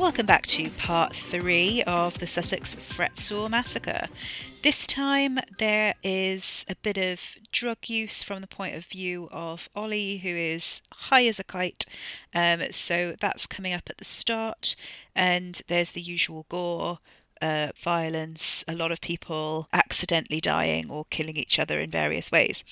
Welcome back to part three of the Sussex Fretsaw Massacre. This time there is a bit of drug use from the point of view of Olly, who is high as a kite. Um, so that's coming up at the start, and there's the usual gore. Uh, violence, a lot of people accidentally dying or killing each other in various ways.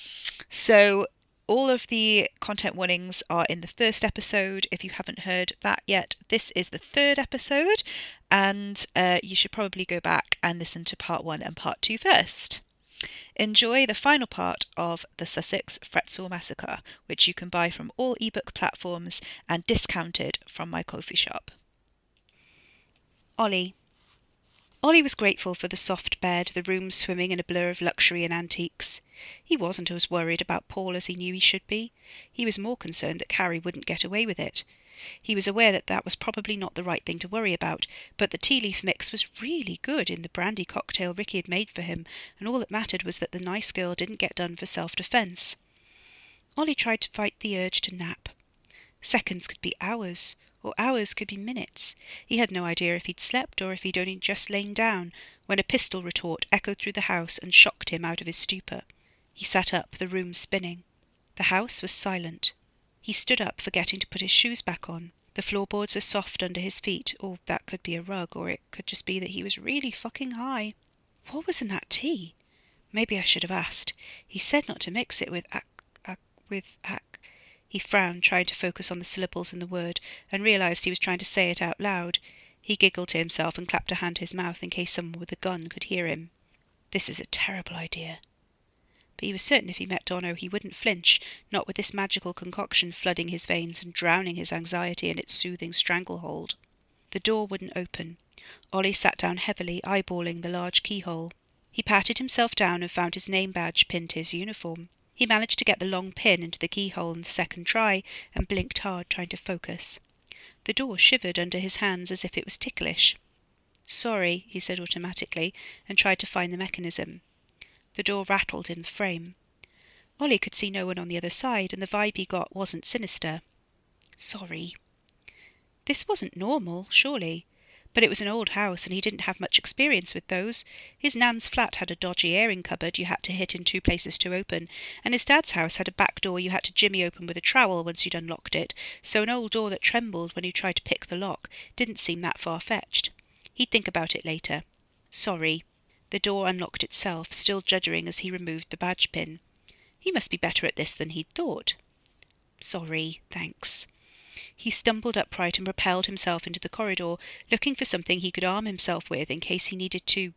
So, all of the content warnings are in the first episode. If you haven't heard that yet, this is the third episode, and uh, you should probably go back and listen to part one and part two first. Enjoy the final part of the Sussex Fretsaw Massacre, which you can buy from all ebook platforms and discounted from my Ko-Fi shop. Olly. Olly was grateful for the soft bed, the room swimming in a blur of luxury and antiques. He wasn't as worried about Paul as he knew he should be. He was more concerned that Carrie wouldn't get away with it. He was aware that that was probably not the right thing to worry about, but the tea leaf mix was really good in the brandy cocktail Ricky had made for him, and all that mattered was that the nice girl didn't get done for self defence. Olly tried to fight the urge to nap. Seconds could be hours, or hours could be minutes. He had no idea if he'd slept or if he'd only just lain down, when a pistol retort echoed through the house and shocked him out of his stupor. He sat up, the room spinning. The house was silent. He stood up, forgetting to put his shoes back on. The floorboards are soft under his feet, or that could be a rug, or it could just be that he was really fucking high. What was in that tea? Maybe I should have asked. He said not to mix it with ac, ac with ac. He frowned, trying to focus on the syllables in the word, and realized he was trying to say it out loud. He giggled to himself and clapped a hand to his mouth in case someone with a gun could hear him. This is a terrible idea but he was certain if he met Dono he wouldn't flinch, not with this magical concoction flooding his veins and drowning his anxiety in its soothing stranglehold. The door wouldn't open. Olly sat down heavily, eyeballing the large keyhole. He patted himself down and found his name badge pinned to his uniform. He managed to get the long pin into the keyhole in the second try and blinked hard, trying to focus. The door shivered under his hands as if it was ticklish. Sorry, he said automatically, and tried to find the mechanism. The door rattled in the frame. Olly could see no one on the other side, and the vibe he got wasn't sinister. Sorry. This wasn't normal, surely. But it was an old house, and he didn't have much experience with those. His nan's flat had a dodgy airing cupboard you had to hit in two places to open, and his dad's house had a back door you had to jimmy open with a trowel once you'd unlocked it, so an old door that trembled when you tried to pick the lock didn't seem that far fetched. He'd think about it later. Sorry. The door unlocked itself, still juddering as he removed the badge pin. He must be better at this than he'd thought. Sorry, thanks. He stumbled upright and propelled himself into the corridor, looking for something he could arm himself with in case he needed to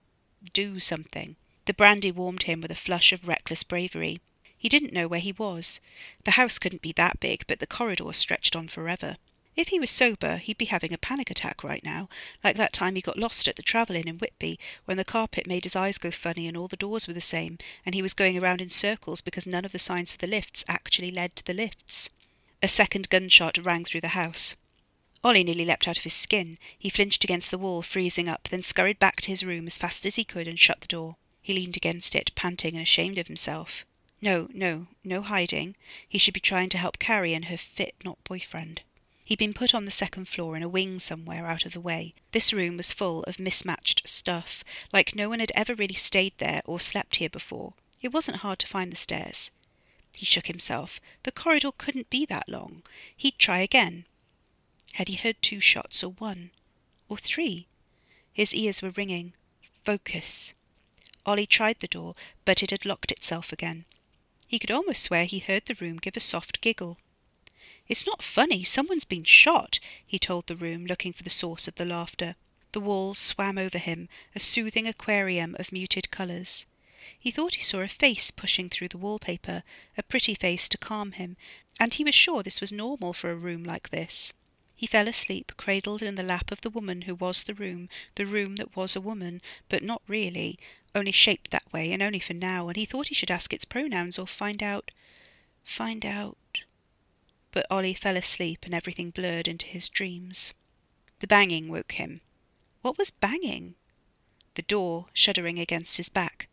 do something. The brandy warmed him with a flush of reckless bravery. He didn't know where he was. The house couldn't be that big, but the corridor stretched on forever. If he was sober, he'd be having a panic attack right now, like that time he got lost at the Travel Inn in Whitby, when the carpet made his eyes go funny and all the doors were the same, and he was going around in circles because none of the signs for the lifts actually led to the lifts. A second gunshot rang through the house. Olly nearly leapt out of his skin. He flinched against the wall, freezing up, then scurried back to his room as fast as he could and shut the door. He leaned against it, panting and ashamed of himself. No, no, no hiding. He should be trying to help Carrie and her fit, not boyfriend. He'd been put on the second floor in a wing somewhere out of the way. This room was full of mismatched stuff, like no one had ever really stayed there or slept here before. It wasn't hard to find the stairs. He shook himself. The corridor couldn't be that long. He'd try again. Had he heard two shots or one? Or three? His ears were ringing. Focus. Olly tried the door, but it had locked itself again. He could almost swear he heard the room give a soft giggle. It's not funny, someone's been shot, he told the room, looking for the source of the laughter. The walls swam over him, a soothing aquarium of muted colours. He thought he saw a face pushing through the wallpaper, a pretty face to calm him, and he was sure this was normal for a room like this. He fell asleep, cradled in the lap of the woman who was the room, the room that was a woman, but not really, only shaped that way, and only for now, and he thought he should ask its pronouns or find out. Find out but Olly fell asleep and everything blurred into his dreams. The banging woke him. What was banging? The door shuddering against his back.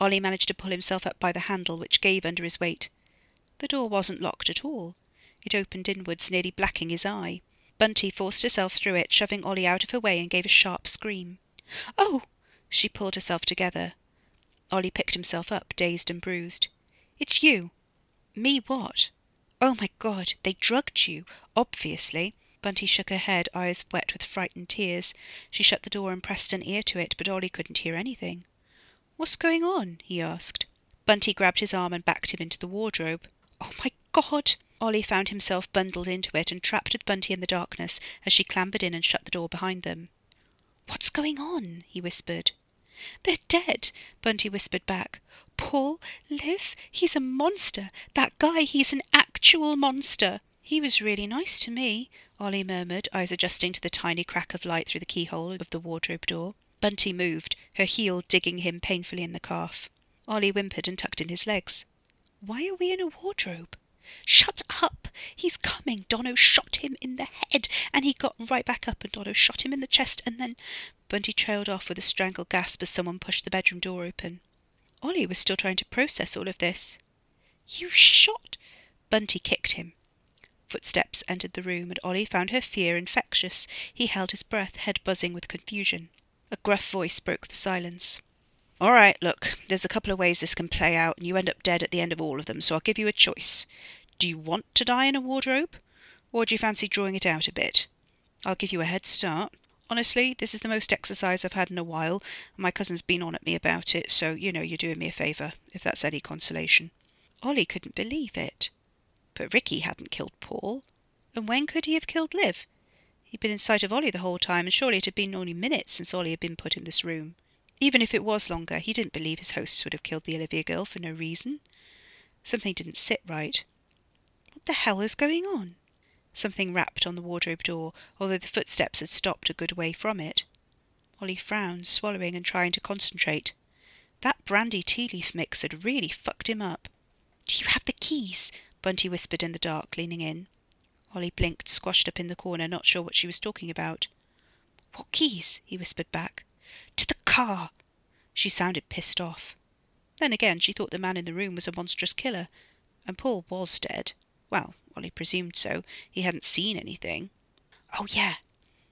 Olly managed to pull himself up by the handle, which gave under his weight. The door wasn't locked at all. It opened inwards, nearly blacking his eye. Bunty forced herself through it, shoving Olly out of her way, and gave a sharp scream. Oh! She pulled herself together. Olly picked himself up, dazed and bruised. It's you. Me what? Oh my God, they drugged you, obviously. Bunty shook her head, eyes wet with frightened tears. She shut the door and pressed an ear to it, but Olly couldn't hear anything. What's going on? he asked. Bunty grabbed his arm and backed him into the wardrobe. Oh my God! Olly found himself bundled into it and trapped with Bunty in the darkness as she clambered in and shut the door behind them. What's going on? he whispered. They're dead, Bunty whispered back. Paul, Liv, he's a monster. That guy, he's an actual monster. He was really nice to me, Olly murmured, eyes adjusting to the tiny crack of light through the keyhole of the wardrobe door. Bunty moved, her heel digging him painfully in the calf. Olly whimpered and tucked in his legs. Why are we in a wardrobe? Shut up! He's coming. Dono shot him in the head, and he got right back up, and Dono shot him in the chest, and then. Bunty trailed off with a strangled gasp as someone pushed the bedroom door open. Olly was still trying to process all of this. You shot. Bunty kicked him. Footsteps entered the room, and Olly found her fear infectious. He held his breath, head buzzing with confusion. A gruff voice broke the silence. All right, look, there's a couple of ways this can play out, and you end up dead at the end of all of them, so I'll give you a choice. Do you want to die in a wardrobe? Or do you fancy drawing it out a bit? I'll give you a head start. Honestly, this is the most exercise I've had in a while, and my cousin's been on at me about it, so you know you're doing me a favour, if that's any consolation. Olly couldn't believe it. But Ricky hadn't killed Paul. And when could he have killed Liv? He'd been in sight of Olly the whole time, and surely it had been only minutes since Olly had been put in this room. Even if it was longer, he didn't believe his hosts would have killed the Olivia girl for no reason. Something didn't sit right. What the hell is going on? Something rapped on the wardrobe door, although the footsteps had stopped a good way from it. Olly frowned, swallowing and trying to concentrate. That brandy tea leaf mix had really fucked him up. Do you have the keys? Bunty whispered in the dark, leaning in. Olly blinked, squashed up in the corner, not sure what she was talking about. What keys? he whispered back. To the car! She sounded pissed off. Then again, she thought the man in the room was a monstrous killer, and Paul was dead. Well, Olly presumed so. He hadn't seen anything. Oh, yeah.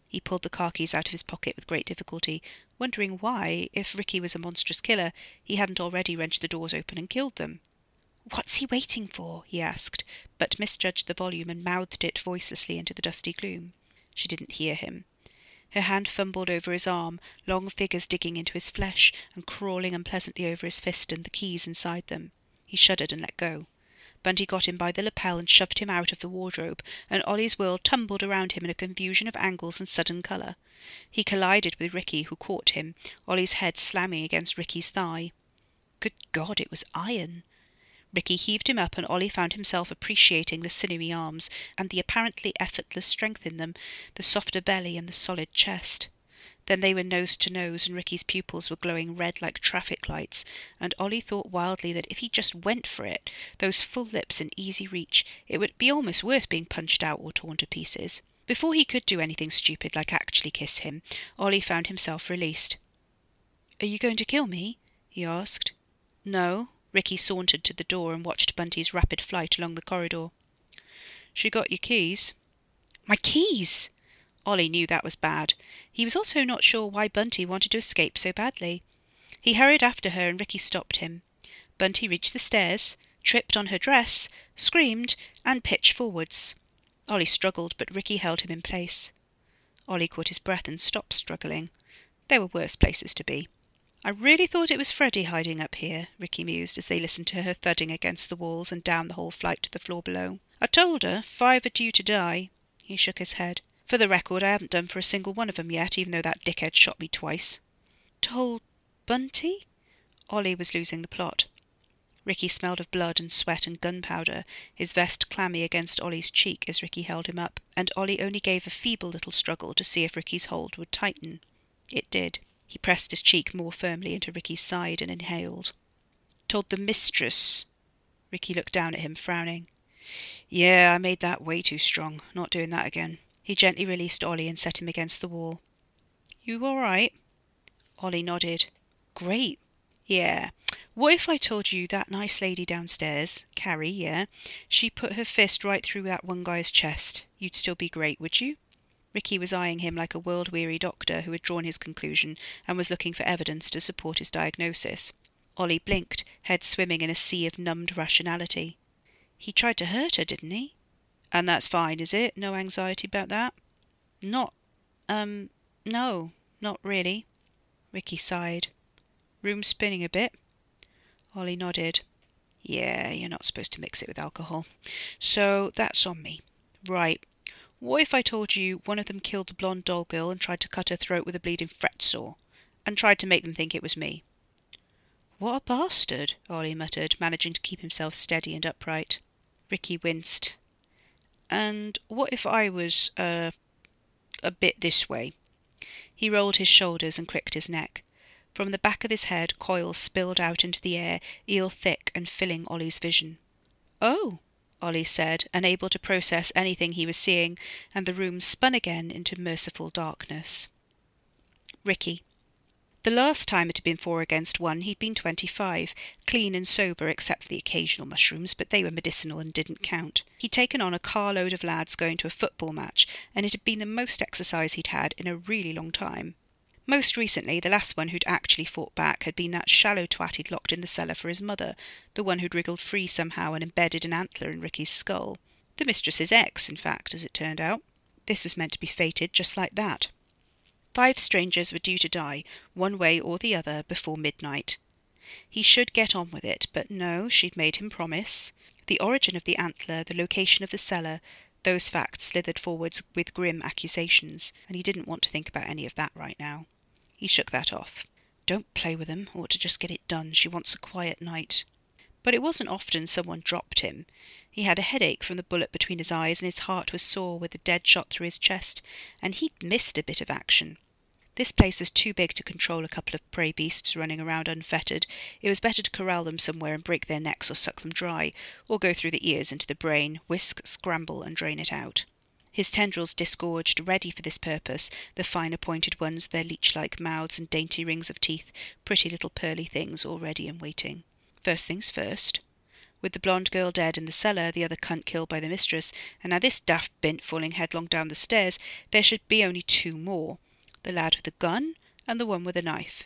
He pulled the car keys out of his pocket with great difficulty, wondering why, if Ricky was a monstrous killer, he hadn't already wrenched the doors open and killed them. What's he waiting for? he asked, but misjudged the volume and mouthed it voicelessly into the dusty gloom. She didn't hear him. Her hand fumbled over his arm, long fingers digging into his flesh and crawling unpleasantly over his fist and the keys inside them. He shuddered and let go. Bunty got him by the lapel and shoved him out of the wardrobe, and Olly's world tumbled around him in a confusion of angles and sudden colour. He collided with Ricky, who caught him, Olly's head slamming against Ricky's thigh. Good God, it was iron! Ricky heaved him up, and Olly found himself appreciating the sinewy arms and the apparently effortless strength in them, the softer belly and the solid chest. Then they were nose to nose, and Ricky's pupils were glowing red like traffic lights, and Olly thought wildly that if he just went for it, those full lips in easy reach, it would be almost worth being punched out or torn to pieces. Before he could do anything stupid like actually kiss him, Olly found himself released. Are you going to kill me? he asked. No, Ricky sauntered to the door and watched Bunty's rapid flight along the corridor. She got your keys. My keys! Olly knew that was bad. He was also not sure why Bunty wanted to escape so badly. He hurried after her and Ricky stopped him. Bunty reached the stairs, tripped on her dress, screamed, and pitched forwards. Olly struggled, but Ricky held him in place. Olly caught his breath and stopped struggling. There were worse places to be. I really thought it was Freddie hiding up here, Ricky mused as they listened to her thudding against the walls and down the whole flight to the floor below. I told her five are due to die. He shook his head. For the record, I haven't done for a single one of of 'em yet, even though that dickhead shot me twice. Told Bunty? Olly was losing the plot. Ricky smelled of blood and sweat and gunpowder, his vest clammy against Olly's cheek as Ricky held him up, and Ollie only gave a feeble little struggle to see if Ricky's hold would tighten. It did. He pressed his cheek more firmly into Ricky's side and inhaled. Told the mistress. Ricky looked down at him, frowning. Yeah, I made that way too strong. Not doing that again. He gently released Olly and set him against the wall. You all right? Olly nodded. Great. Yeah. What if I told you that nice lady downstairs, Carrie, yeah, she put her fist right through that one guy's chest? You'd still be great, would you? Ricky was eyeing him like a world-weary doctor who had drawn his conclusion and was looking for evidence to support his diagnosis. Olly blinked, head swimming in a sea of numbed rationality. He tried to hurt her, didn't he? And that's fine, is it? No anxiety about that? Not, um, no, not really. Ricky sighed. Room spinning a bit? Olly nodded. Yeah, you're not supposed to mix it with alcohol. So that's on me. Right. What if I told you one of them killed the blonde doll girl and tried to cut her throat with a bleeding fret saw, and tried to make them think it was me? What a bastard, Olly muttered, managing to keep himself steady and upright. Ricky winced. And what if I was, uh, a bit this way? He rolled his shoulders and cricked his neck. From the back of his head, coils spilled out into the air, eel thick and filling Olly's vision. Oh, Olly said, unable to process anything he was seeing, and the room spun again into merciful darkness. Ricky. The last time it had been four against one, he'd been twenty-five, clean and sober except for the occasional mushrooms, but they were medicinal and didn't count. He'd taken on a carload of lads going to a football match, and it had been the most exercise he'd had in a really long time. Most recently, the last one who'd actually fought back had been that shallow twat he'd locked in the cellar for his mother, the one who'd wriggled free somehow and embedded an antler in Ricky's skull. The mistress's ex, in fact, as it turned out. This was meant to be fated just like that. Five strangers were due to die, one way or the other, before midnight. He should get on with it, but no, she'd made him promise. The origin of the antler, the location of the cellar, those facts slithered forwards with grim accusations, and he didn't want to think about any of that right now. He shook that off. Don't play with him, ought to just get it done. She wants a quiet night. But it wasn't often someone dropped him. He had a headache from the bullet between his eyes, and his heart was sore with the dead shot through his chest, and he'd missed a bit of action. This place was too big to control a couple of prey beasts running around unfettered. It was better to corral them somewhere and break their necks or suck them dry, or go through the ears into the brain, whisk, scramble, and drain it out. His tendrils disgorged, ready for this purpose, the finer pointed ones, their leech-like mouths and dainty rings of teeth, pretty little pearly things all ready and waiting. First things first. With the blonde girl dead in the cellar, the other cunt killed by the mistress, and now this daft bint falling headlong down the stairs, there should be only two more the lad with the gun and the one with a knife.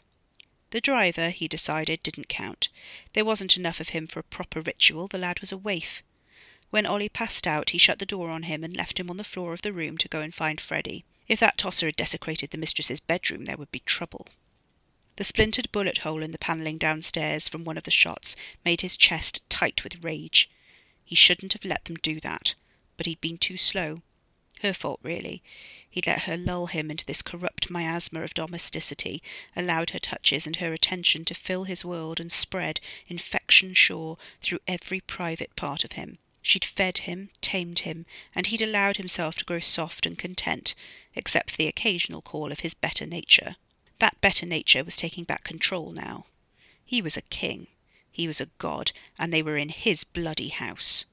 The driver, he decided, didn't count. There wasn't enough of him for a proper ritual. The lad was a waif. When Olly passed out, he shut the door on him and left him on the floor of the room to go and find Freddy. If that tosser had desecrated the mistress's bedroom, there would be trouble. The splintered bullet hole in the panelling downstairs from one of the shots made his chest tight with rage. He shouldn't have let them do that, but he'd been too slow. Her fault, really. He'd let her lull him into this corrupt miasma of domesticity, allowed her touches and her attention to fill his world and spread, infection sure, through every private part of him. She'd fed him, tamed him, and he'd allowed himself to grow soft and content, except for the occasional call of his better nature. That better nature was taking back control now. He was a king. He was a god, and they were in his bloody house.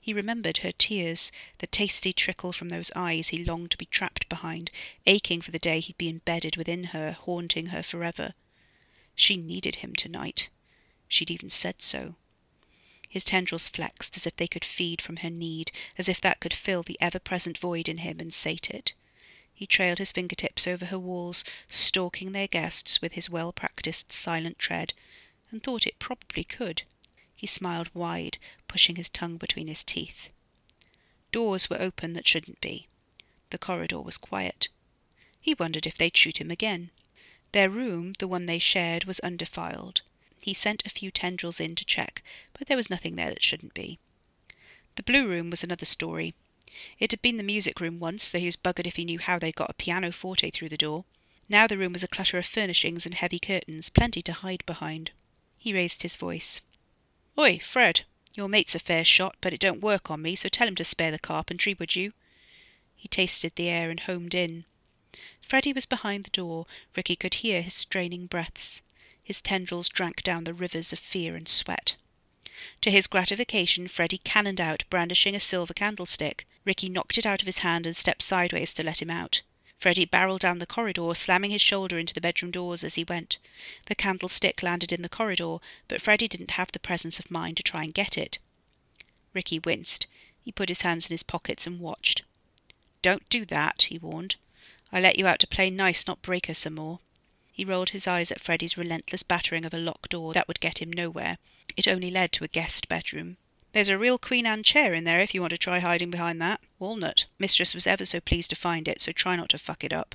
He remembered her tears, the tasty trickle from those eyes he longed to be trapped behind, aching for the day he'd be embedded within her, haunting her forever. She needed him tonight. She'd even said so. His tendrils flexed as if they could feed from her need, as if that could fill the ever-present void in him and sate it. He trailed his fingertips over her walls, stalking their guests with his well-practised silent tread, and thought it probably could. He smiled wide, pushing his tongue between his teeth. Doors were open that shouldn't be. The corridor was quiet. He wondered if they'd shoot him again. Their room, the one they shared, was undefiled. He sent a few tendrils in to check, but there was nothing there that shouldn't be. The blue room was another story. It had been the music room once, though he was buggered if he knew how they got a pianoforte through the door. Now the room was a clutter of furnishings and heavy curtains, plenty to hide behind. He raised his voice. Oi, Fred, your mate's a fair shot, but it don't work on me, so tell him to spare the carpentry, would you? He tasted the air and homed in. Freddy was behind the door. Ricky could hear his straining breaths. His tendrils drank down the rivers of fear and sweat. To his gratification, Freddy cannoned out, brandishing a silver candlestick. Ricky knocked it out of his hand and stepped sideways to let him out. Freddy barreled down the corridor, slamming his shoulder into the bedroom doors as he went. The candlestick landed in the corridor, but Freddy didn't have the presence of mind to try and get it. Ricky winced. He put his hands in his pockets and watched. Don't do that, he warned. I let you out to play nice, not break her some more. He rolled his eyes at Freddy's relentless battering of a locked door that would get him nowhere. It only led to a guest bedroom. There's a real Queen Anne chair in there if you want to try hiding behind that. Walnut. Mistress was ever so pleased to find it, so try not to fuck it up.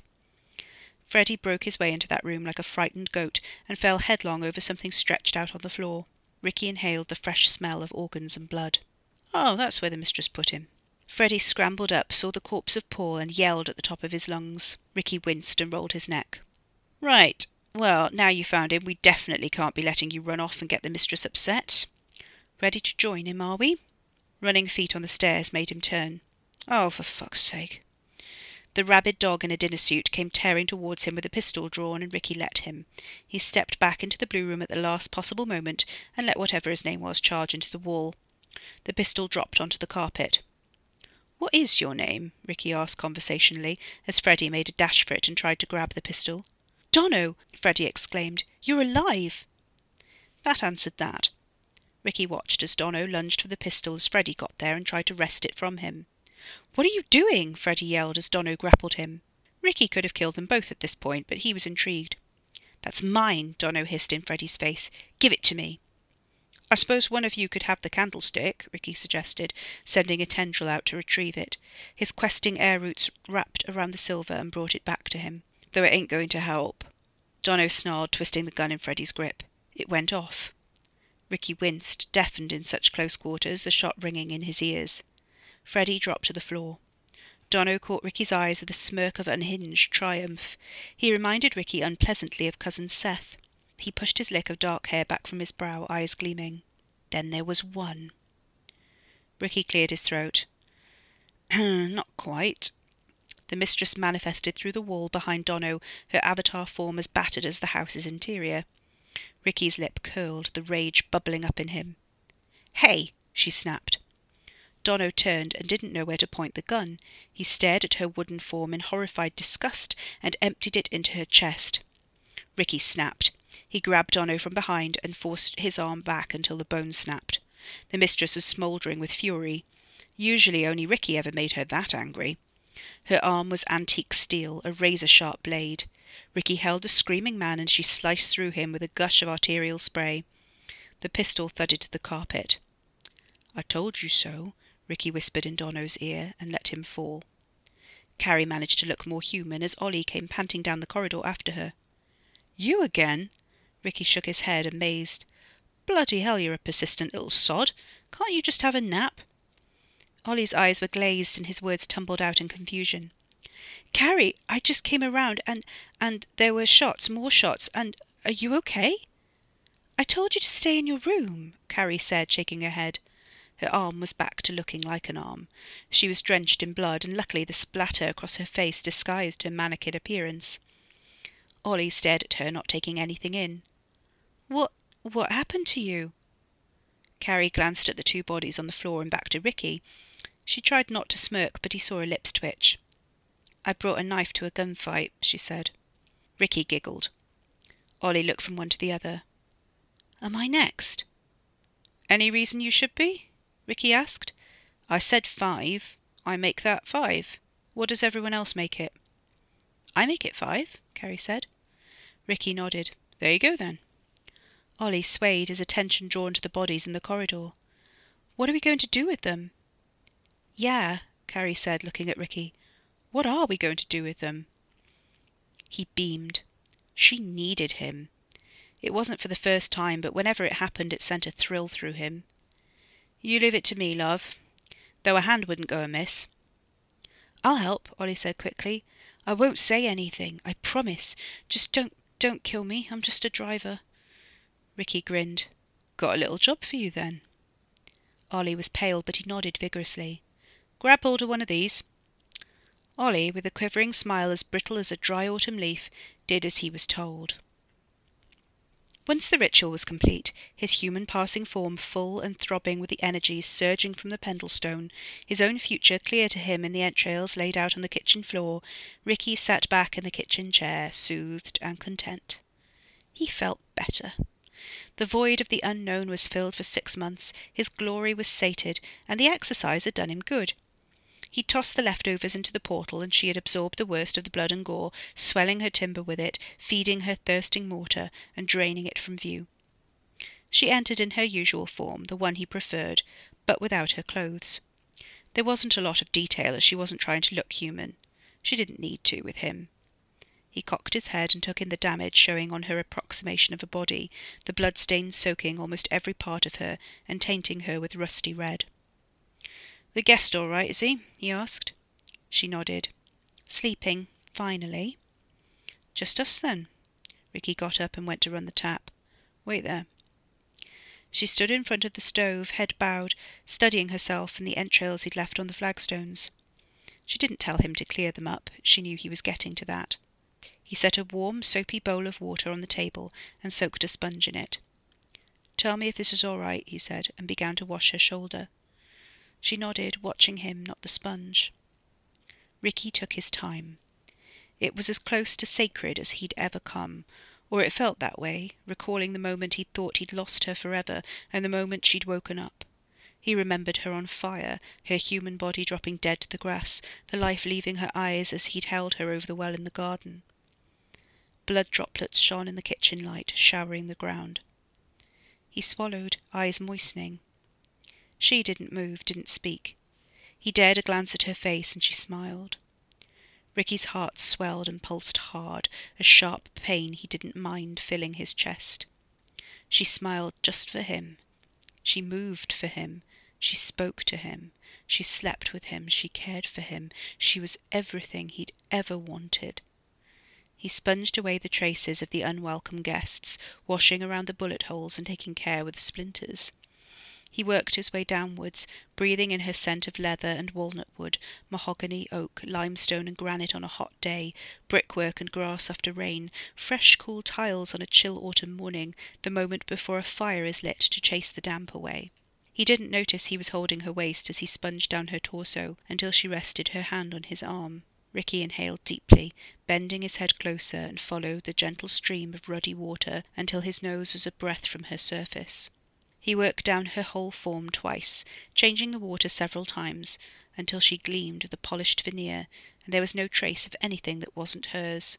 Freddy broke his way into that room like a frightened goat and fell headlong over something stretched out on the floor. Ricky inhaled the fresh smell of organs and blood. Oh, that's where the mistress put him. Freddy scrambled up, saw the corpse of Paul, and yelled at the top of his lungs. Ricky winced and rolled his neck. Right. Well, now you've found him, we definitely can't be letting you run off and get the mistress upset. Ready to join him, are we? Running feet on the stairs made him turn. Oh, for fuck's sake. The rabid dog in a dinner suit came tearing towards him with a pistol drawn, and Ricky let him. He stepped back into the blue room at the last possible moment and let whatever his name was charge into the wall. The pistol dropped onto the carpet. What is your name? Ricky asked conversationally, as Freddie made a dash for it and tried to grab the pistol. Donno! Freddie exclaimed. You're alive! That answered that. Ricky watched as Donno lunged for the pistol as Freddie got there and tried to wrest it from him. What are you doing? Freddie yelled as Donno grappled him. Ricky could have killed them both at this point, but he was intrigued. That's mine, Donno hissed in Freddie's face. Give it to me. I suppose one of you could have the candlestick, Ricky suggested, sending a tendril out to retrieve it. His questing air roots wrapped around the silver and brought it back to him though it ain't going to help. Donno snarled, twisting the gun in Freddy's grip. It went off. Ricky winced, deafened in such close quarters, the shot ringing in his ears. Freddy dropped to the floor. Donno caught Ricky's eyes with a smirk of unhinged triumph. He reminded Ricky unpleasantly of cousin Seth. He pushed his lick of dark hair back from his brow, eyes gleaming. Then there was one. Ricky cleared his throat. Not quite. The mistress manifested through the wall behind Donno, her avatar form as battered as the house's interior. Ricky's lip curled, the rage bubbling up in him. Hey! she snapped. Donno turned and didn't know where to point the gun. He stared at her wooden form in horrified disgust and emptied it into her chest. Ricky snapped. He grabbed Donno from behind and forced his arm back until the bone snapped. The mistress was smouldering with fury. Usually only Ricky ever made her that angry. Her arm was antique steel, a razor sharp blade. Ricky held the screaming man and she sliced through him with a gush of arterial spray. The pistol thudded to the carpet. I told you so, Ricky whispered in Dono's ear and let him fall. Carrie managed to look more human as Olly came panting down the corridor after her. You again? Ricky shook his head, amazed. Bloody hell, you're a persistent little sod. Can't you just have a nap? Olly's eyes were glazed and his words tumbled out in confusion. Carrie, I just came around and and there were shots, more shots, and are you okay? I told you to stay in your room, Carrie said, shaking her head. Her arm was back to looking like an arm. She was drenched in blood, and luckily the splatter across her face disguised her mannequin appearance. Olly stared at her, not taking anything in. What what happened to you? Carrie glanced at the two bodies on the floor and back to Ricky, she tried not to smirk, but he saw her lips twitch. I brought a knife to a gunfight, she said. Ricky giggled. Olly looked from one to the other. Am I next? Any reason you should be? Ricky asked. I said five. I make that five. What does everyone else make it? I make it five, Carrie said. Ricky nodded. There you go, then. Olly swayed, his attention drawn to the bodies in the corridor. What are we going to do with them? Yeah, Carrie said, looking at Ricky. What are we going to do with them? He beamed. She needed him. It wasn't for the first time, but whenever it happened, it sent a thrill through him. You leave it to me, love. Though a hand wouldn't go amiss. I'll help, Olly said quickly. I won't say anything, I promise. Just don't don't kill me. I'm just a driver. Ricky grinned. Got a little job for you then. Olly was pale, but he nodded vigorously. Grab hold of one of these. Olly, with a quivering smile as brittle as a dry autumn leaf, did as he was told. Once the ritual was complete, his human passing form full and throbbing with the energies surging from the Pendlestone, his own future clear to him in the entrails laid out on the kitchen floor, Ricky sat back in the kitchen chair, soothed and content. He felt better. The void of the unknown was filled for six months, his glory was sated, and the exercise had done him good. He tossed the leftovers into the portal, and she had absorbed the worst of the blood and gore, swelling her timber with it, feeding her thirsting mortar, and draining it from view. She entered in her usual form, the one he preferred, but without her clothes. There wasn't a lot of detail, as she wasn't trying to look human. She didn't need to with him. He cocked his head and took in the damage showing on her approximation of a body, the blood stains soaking almost every part of her and tainting her with rusty red. The guest all right, is he? he asked. She nodded. Sleeping, finally. Just us then. Ricky got up and went to run the tap. Wait there. She stood in front of the stove, head bowed, studying herself and the entrails he'd left on the flagstones. She didn't tell him to clear them up. She knew he was getting to that. He set a warm, soapy bowl of water on the table and soaked a sponge in it. Tell me if this is all right, he said, and began to wash her shoulder. She nodded, watching him, not the sponge. Ricky took his time. It was as close to sacred as he'd ever come, or it felt that way, recalling the moment he'd thought he'd lost her forever and the moment she'd woken up. He remembered her on fire, her human body dropping dead to the grass, the life leaving her eyes as he'd held her over the well in the garden. Blood droplets shone in the kitchen light, showering the ground. He swallowed, eyes moistening. She didn't move, didn't speak. He dared a glance at her face, and she smiled. Ricky's heart swelled and pulsed hard, a sharp pain he didn't mind filling his chest. She smiled just for him. She moved for him. She spoke to him. She slept with him. She cared for him. She was everything he'd ever wanted. He sponged away the traces of the unwelcome guests, washing around the bullet holes and taking care with splinters. He worked his way downwards, breathing in her scent of leather and walnut wood, mahogany, oak, limestone, and granite on a hot day, brickwork and grass after rain, fresh cool tiles on a chill autumn morning, the moment before a fire is lit to chase the damp away. He didn't notice he was holding her waist as he sponged down her torso until she rested her hand on his arm. Ricky inhaled deeply, bending his head closer, and followed the gentle stream of ruddy water until his nose was a breath from her surface. He worked down her whole form twice, changing the water several times, until she gleamed a polished veneer, and there was no trace of anything that wasn't hers.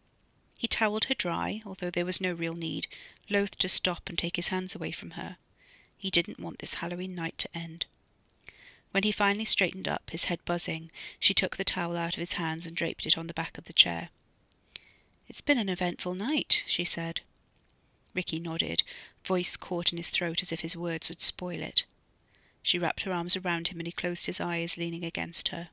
He towelled her dry, although there was no real need, loath to stop and take his hands away from her. He didn't want this Halloween night to end. When he finally straightened up, his head buzzing, she took the towel out of his hands and draped it on the back of the chair. It's been an eventful night, she said. Ricky nodded, voice caught in his throat as if his words would spoil it. She wrapped her arms around him and he closed his eyes, leaning against her.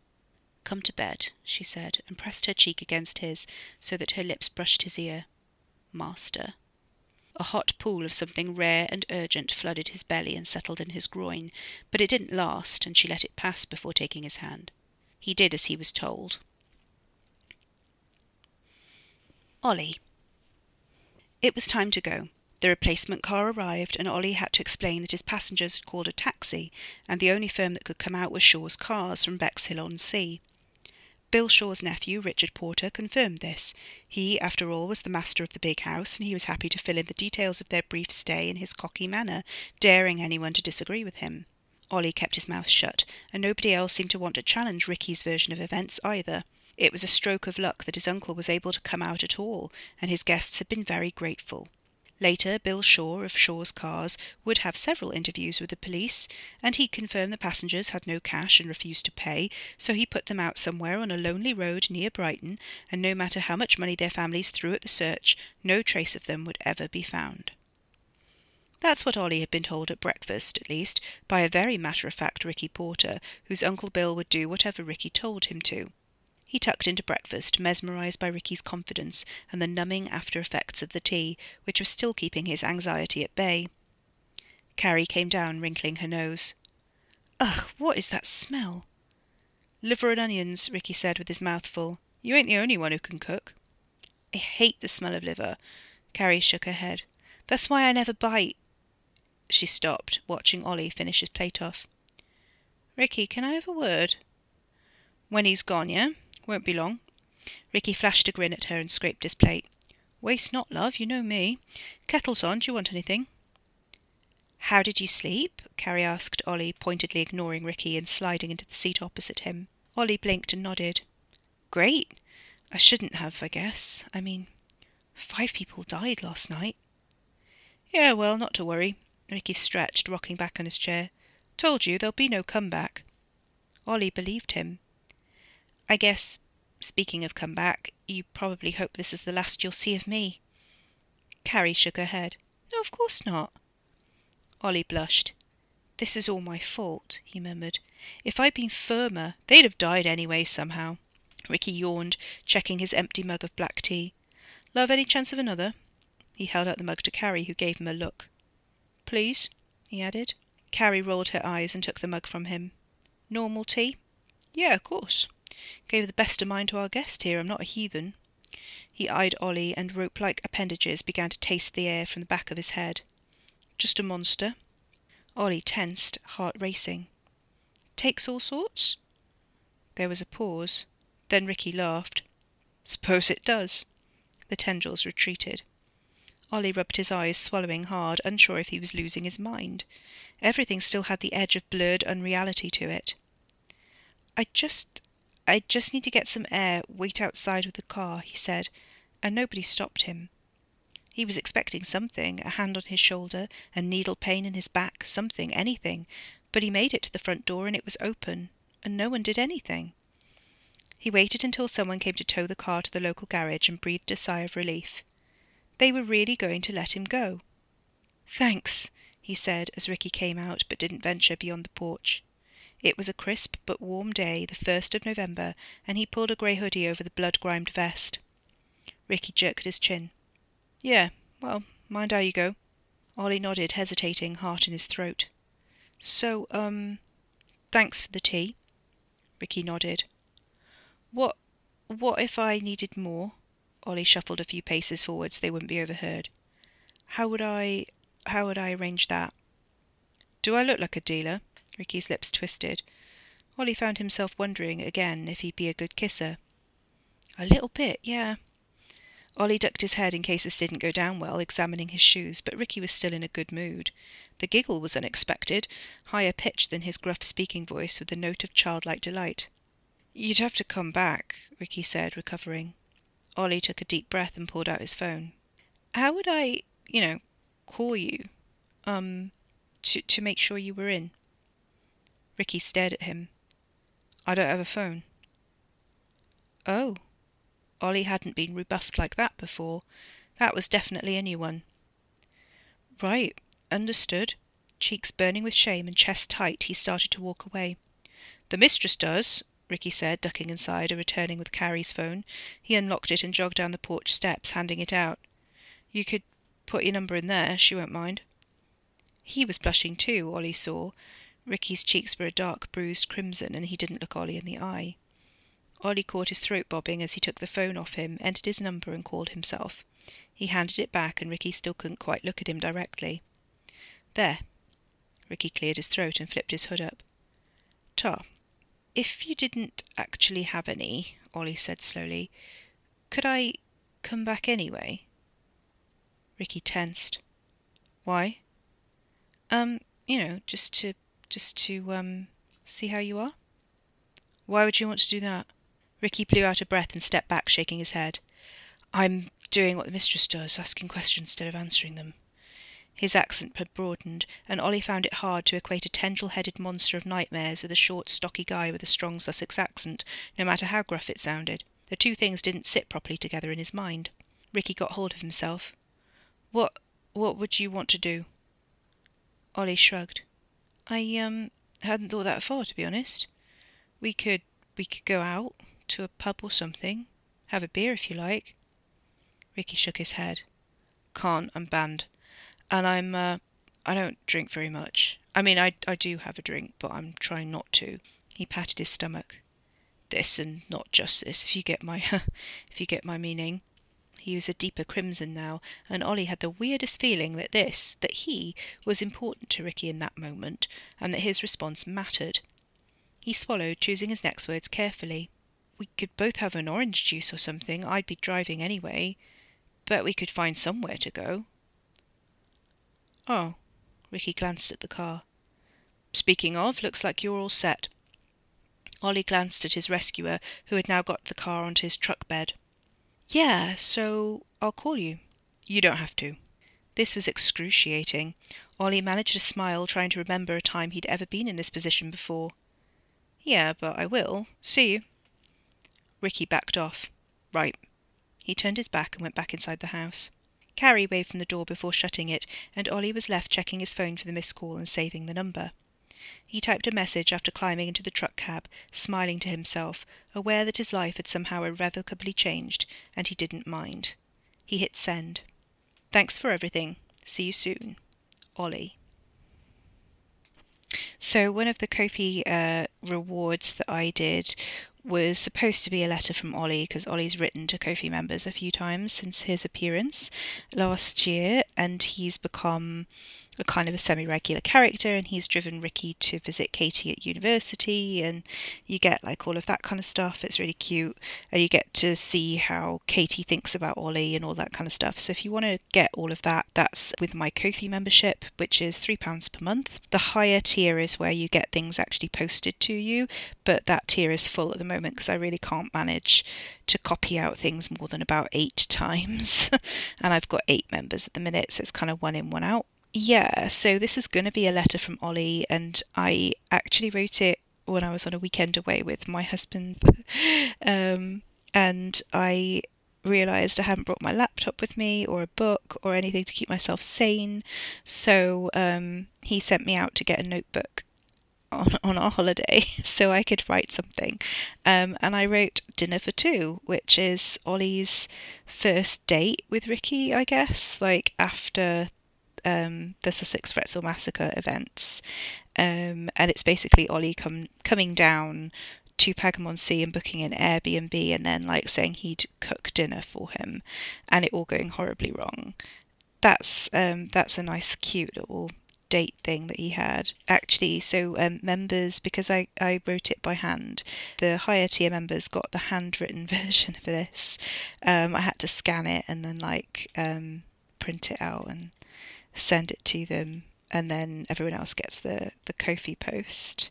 Come to bed, she said, and pressed her cheek against his so that her lips brushed his ear. Master. A hot pool of something rare and urgent flooded his belly and settled in his groin, but it didn't last, and she let it pass before taking his hand. He did as he was told. Olly. It was time to go. The replacement car arrived, and Olly had to explain that his passengers had called a taxi, and the only firm that could come out was Shaw's Cars from Bexhill-on-Sea. Bill Shaw's nephew, Richard Porter, confirmed this. He, after all, was the master of the big house, and he was happy to fill in the details of their brief stay in his cocky manner, daring anyone to disagree with him. Olly kept his mouth shut, and nobody else seemed to want to challenge Ricky's version of events either. It was a stroke of luck that his uncle was able to come out at all, and his guests had been very grateful. Later, Bill Shaw of Shaw's Cars would have several interviews with the police, and he confirmed the passengers had no cash and refused to pay, so he put them out somewhere on a lonely road near Brighton, and no matter how much money their families threw at the search, no trace of them would ever be found. That's what Olly had been told at breakfast, at least, by a very matter-of-fact Ricky Porter, whose Uncle Bill would do whatever Ricky told him to. He tucked into breakfast, mesmerized by Ricky's confidence and the numbing after effects of the tea, which was still keeping his anxiety at bay. Carrie came down, wrinkling her nose. Ugh, what is that smell? Liver and onions, Ricky said with his mouth full. You ain't the only one who can cook. I hate the smell of liver. Carrie shook her head. That's why I never bite. She stopped, watching Olly finish his plate off. Ricky, can I have a word? When he's gone, yeah? Won't be long. Ricky flashed a grin at her and scraped his plate. Waste not, love, you know me. Kettle's on, do you want anything? How did you sleep? Carrie asked Olly, pointedly ignoring Ricky and sliding into the seat opposite him. Olly blinked and nodded. Great. I shouldn't have, I guess. I mean, five people died last night. Yeah, well, not to worry. Ricky stretched, rocking back on his chair. Told you there'll be no comeback. Olly believed him. I guess, speaking of come back, you probably hope this is the last you'll see of me. Carrie shook her head. No, of course not. Olly blushed. This is all my fault, he murmured. If I'd been firmer, they'd have died anyway somehow. Ricky yawned, checking his empty mug of black tea. Love, any chance of another? He held out the mug to Carrie, who gave him a look. Please, he added. Carrie rolled her eyes and took the mug from him. Normal tea? Yeah, of course. Gave the best of mine to our guest here. I'm not a heathen. He eyed Olly, and rope like appendages began to taste the air from the back of his head. Just a monster. Olly tensed, heart racing. Takes all sorts? There was a pause. Then Ricky laughed. Suppose it does. The tendrils retreated. Olly rubbed his eyes, swallowing hard, unsure if he was losing his mind. Everything still had the edge of blurred unreality to it. I just I just need to get some air, wait outside with the car, he said, and nobody stopped him. He was expecting something, a hand on his shoulder, a needle pain in his back, something, anything, but he made it to the front door and it was open, and no one did anything. He waited until someone came to tow the car to the local garage and breathed a sigh of relief. They were really going to let him go. Thanks, he said as Ricky came out but didn't venture beyond the porch. It was a crisp but warm day, the first of November, and he pulled a grey hoodie over the blood-grimed vest. Ricky jerked his chin. Yeah, well, mind how you go. Olly nodded, hesitating, heart in his throat. So, um, thanks for the tea. Ricky nodded. What, what if I needed more? Olly shuffled a few paces forward so they wouldn't be overheard. How would I, how would I arrange that? Do I look like a dealer? Ricky's lips twisted. Olly found himself wondering again if he'd be a good kisser. A little bit, yeah. Olly ducked his head in case this didn't go down well, examining his shoes, but Ricky was still in a good mood. The giggle was unexpected, higher pitched than his gruff speaking voice, with a note of childlike delight. You'd have to come back, Ricky said, recovering. Olly took a deep breath and pulled out his phone. How would I, you know, call you? Um, to, to make sure you were in? Ricky stared at him. I don't have a phone. Oh. Olly hadn't been rebuffed like that before. That was definitely a new one. Right, understood. Cheeks burning with shame and chest tight, he started to walk away. The mistress does, Ricky said, ducking inside and returning with Carrie's phone. He unlocked it and jogged down the porch steps, handing it out. You could put your number in there, she won't mind. He was blushing too, Olly saw. Ricky's cheeks were a dark bruised crimson, and he didn't look Olly in the eye. Olly caught his throat bobbing as he took the phone off him, entered his number, and called himself. He handed it back, and Ricky still couldn't quite look at him directly. There. Ricky cleared his throat and flipped his hood up. Ta. If you didn't actually have any, Olly said slowly, could I come back anyway? Ricky tensed. Why? Um, you know, just to just to um see how you are. Why would you want to do that? Ricky blew out a breath and stepped back, shaking his head. I'm doing what the mistress does, asking questions instead of answering them. His accent had broadened, and Olly found it hard to equate a tendril-headed monster of nightmares with a short, stocky guy with a strong Sussex accent, no matter how gruff it sounded. The two things didn't sit properly together in his mind. Ricky got hold of himself. What what would you want to do? Ollie shrugged. I um hadn't thought that far, to be honest. We could we could go out to a pub or something. Have a beer if you like. Ricky shook his head. Can't, I'm banned. And I'm, uh, I don't drink very much. I mean, I, I do have a drink, but I'm trying not to. He patted his stomach. This and not just this, if you get my, if you get my meaning. He was a deeper crimson now, and Olly had the weirdest feeling that this, that he, was important to Ricky in that moment, and that his response mattered. He swallowed, choosing his next words carefully. We could both have an orange juice or something. I'd be driving anyway. But we could find somewhere to go. Oh. Ricky glanced at the car. Speaking of, looks like you're all set. Olly glanced at his rescuer, who had now got the car onto his truck bed. Yeah, so I'll call you. You don't have to. This was excruciating. Olly managed a smile, trying to remember a time he'd ever been in this position before. Yeah, but I will. See you. Ricky backed off. Right. He turned his back and went back inside the house. Carrie waved from the door before shutting it, and Olly was left checking his phone for the missed call and saving the number. He typed a message after climbing into the truck cab, smiling to himself, aware that his life had somehow irrevocably changed, and he didn't mind. He hit send. Thanks for everything. See you soon. Olly. So, one of the Ko-Fi uh, rewards that I did was supposed to be a letter from Olly because Olly's written to Ko-Fi members a few times since his appearance last year, and he's become a kind of a semi-regular character and he's driven Ricky to visit Katie at university and you get like all of that kind of stuff. It's really cute and you get to see how Katie thinks about Olly and all that kind of stuff. So if you want to get all of that, that's with my Ko-Fi membership, which is £3 per month. The higher tier is where you get things actually posted to you, but that tier is full at the moment because I really can't manage to copy out things more than about eight times. and I've got eight members at the minute, so it's kind of one in, one out. Yeah, so this is going to be a letter from Olly, and I actually wrote it when I was on a weekend away with my husband. um, and I realised I hadn't brought my laptop with me or a book or anything to keep myself sane. So um, he sent me out to get a notebook on, on our holiday so I could write something. Um, and I wrote Dinner for Two, which is Olly's first date with Ricky, I guess, like after um, the Sussex Fretsaw Massacre events, um, and it's basically Olly coming down to Pegamon Sea and booking an Airbnb, and then like saying he'd cook dinner for him, and it all going horribly wrong. That's um, that's a nice, cute little date thing that he had actually so um, members because I, I wrote it by hand the higher tier members got the handwritten version of this um, I had to scan it and then like um, print it out and send it to them, and then everyone else gets the the Ko-Fi post.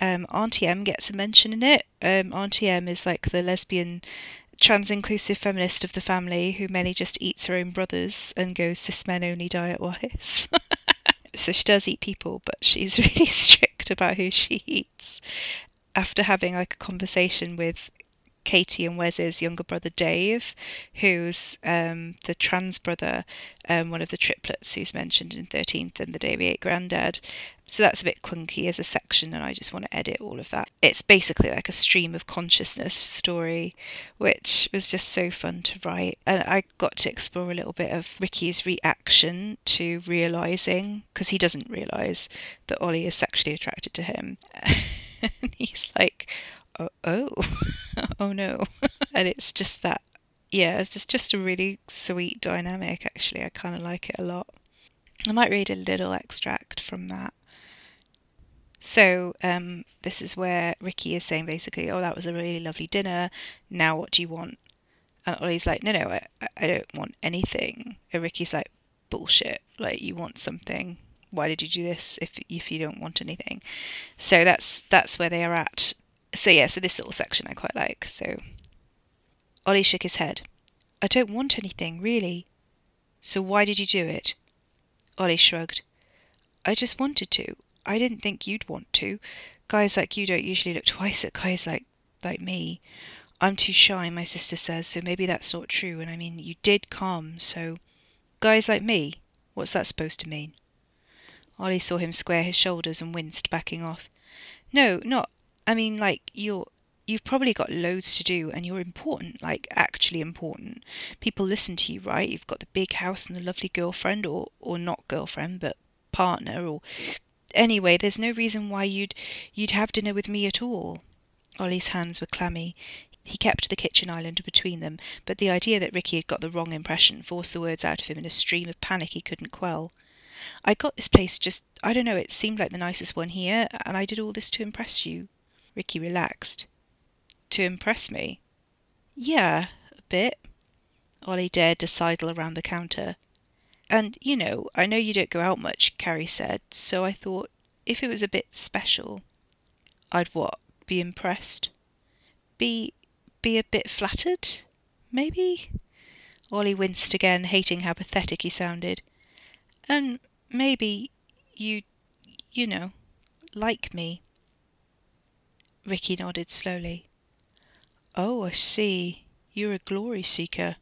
Um, Auntie M gets a mention in it. Um, Auntie M is like the lesbian trans inclusive feminist of the family who mainly just eats her own brothers and goes cis men only diet wise. so she does eat people, but she's really strict about who she eats. After having like a conversation with Katie and Wes's younger brother Dave, who's um, the trans brother, um, one of the triplets who's mentioned in 13th and the Day We Ate Grandad. So that's a bit clunky as a section, and I just want to edit all of that. It's basically like a stream of consciousness story, which was just so fun to write. And I got to explore a little bit of Ricky's reaction to realizing, because he doesn't realize that Olly is sexually attracted to him. and he's like, oh, oh, oh no. and it's just that, yeah, it's just, just a really sweet dynamic, actually. I kind of like it a lot. I might read a little extract from that. So, um, this is where Ricky is saying basically, Oh, that was a really lovely dinner. Now, what do you want? And Olly's like, No, no, I, I don't want anything. And Ricky's like, Bullshit. Like, you want something. Why did you do this if if you don't want anything? So that's that's where they are at so yeah, so this little section I quite like. So Olly shook his head. I don't want anything, really. So why did you do it? Olly shrugged. I just wanted to. I didn't think you'd want to. Guys like you don't usually look twice at guys like like me. I'm too shy, my sister says, so maybe that's not true, and I mean you did come, so guys like me? What's that supposed to mean? Olly saw him square his shoulders and winced, backing off. No, not I mean, like you're you've probably got loads to do and you're important, like actually important. People listen to you, right? You've got the big house and the lovely girlfriend or or not girlfriend, but partner or anyway, there's no reason why you'd you'd have dinner with me at all. Olly's hands were clammy. He kept the kitchen island between them, but the idea that Ricky had got the wrong impression forced the words out of him in a stream of panic he couldn't quell. I got this place just I don't know, it seemed like the nicest one here, and I did all this to impress you. Ricky relaxed. To impress me? Yeah, a bit. Olly dared to sidle around the counter. And, you know, I know you don't go out much, Carrie said, so I thought if it was a bit special. I'd what? be impressed. Be be a bit flattered, maybe? Olly winced again, hating how pathetic he sounded. And maybe you you know, like me. Ricky nodded slowly. Oh, I see. You're a glory seeker.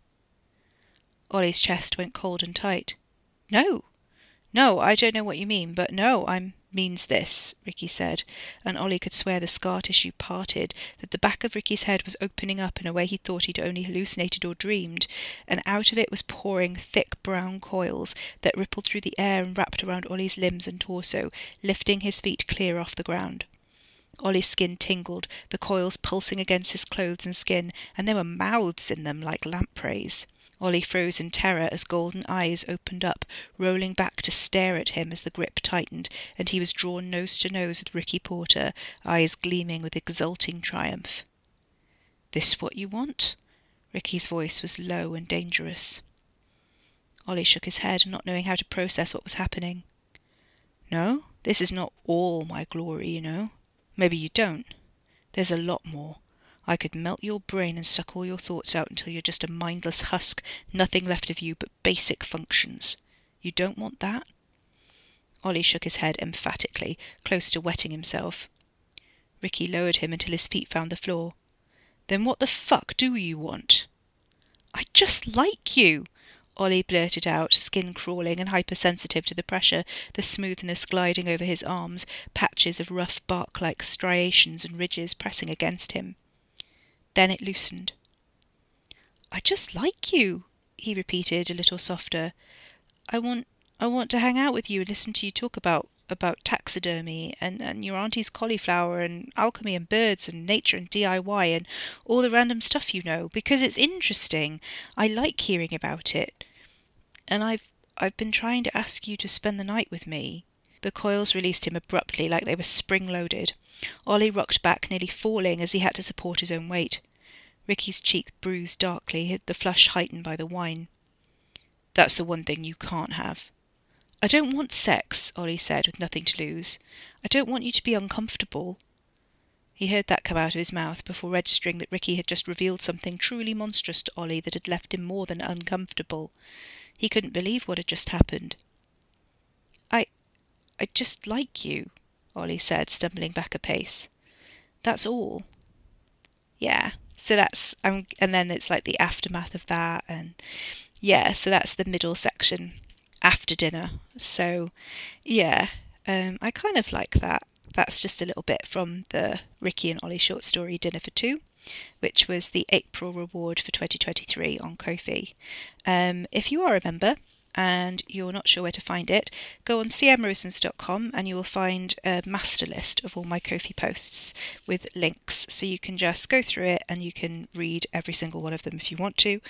Olly's chest went cold and tight. No, no, I don't know what you mean, but no, I'm means this, Ricky said, and Olly could swear the scar tissue parted, that the back of Ricky's head was opening up in a way he thought he'd only hallucinated or dreamed, and out of it was pouring thick brown coils that rippled through the air and wrapped around Olly's limbs and torso, lifting his feet clear off the ground. Olly's skin tingled, the coils pulsing against his clothes and skin, and there were mouths in them like lampreys. Olly froze in terror as golden eyes opened up, rolling back to stare at him as the grip tightened, and he was drawn nose to nose with Ricky Porter, eyes gleaming with exulting triumph. This what you want? Ricky's voice was low and dangerous. Olly shook his head, not knowing how to process what was happening. No, this is not all my glory, you know. Maybe you don't. There's a lot more. I could melt your brain and suck all your thoughts out until you're just a mindless husk, nothing left of you but basic functions. You don't want that? Olly shook his head emphatically, close to wetting himself. Ricky lowered him until his feet found the floor. Then what the fuck do you want? I just like you, Olly blurted out, skin crawling and hypersensitive to the pressure, the smoothness gliding over his arms, patches of rough bark like striations and ridges pressing against him. Then it loosened. I just like you, he repeated a little softer. I want I want to hang out with you and listen to you talk about about taxidermy and, and your auntie's cauliflower and alchemy and birds and nature and DIY and all the random stuff you know because it's interesting. I like hearing about it. And I've I've been trying to ask you to spend the night with me. The coils released him abruptly like they were spring loaded. Olly rocked back, nearly falling as he had to support his own weight. Ricky's cheek bruised darkly, the flush heightened by the wine. That's the one thing you can't have. I don't want sex, Olly said, with nothing to lose. I don't want you to be uncomfortable. He heard that come out of his mouth before registering that Ricky had just revealed something truly monstrous to Olly that had left him more than uncomfortable. He couldn't believe what had just happened. I. I just like you, Olly said, stumbling back a pace. That's all. Yeah, so that's um, and then it's like the aftermath of that, and yeah, so that's the middle section after dinner. So yeah, um, I kind of like that. That's just a little bit from the Ricky and Olly short story Dinner for Two, which was the April reward for 2023 on Ko-Fi. Um, if you are a member, and you're not sure where to find it, go on cmrosens.com and you will find a master list of all my Ko-Fi posts with links. So you can just go through it and you can read every single one of them if you want to.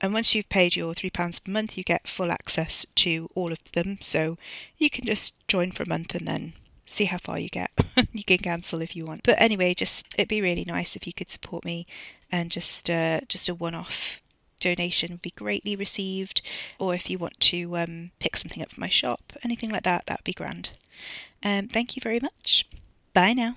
And once you've paid your £3 per month, you get full access to all of them. So you can just join for a month and then see how far you get. you can cancel if you want. But anyway, just it'd be really nice if you could support me and just uh, just a one-off donation would be greatly received. Or if you want to um, pick something up from my shop, anything like that, that would be grand. Um, thank you very much. Bye now.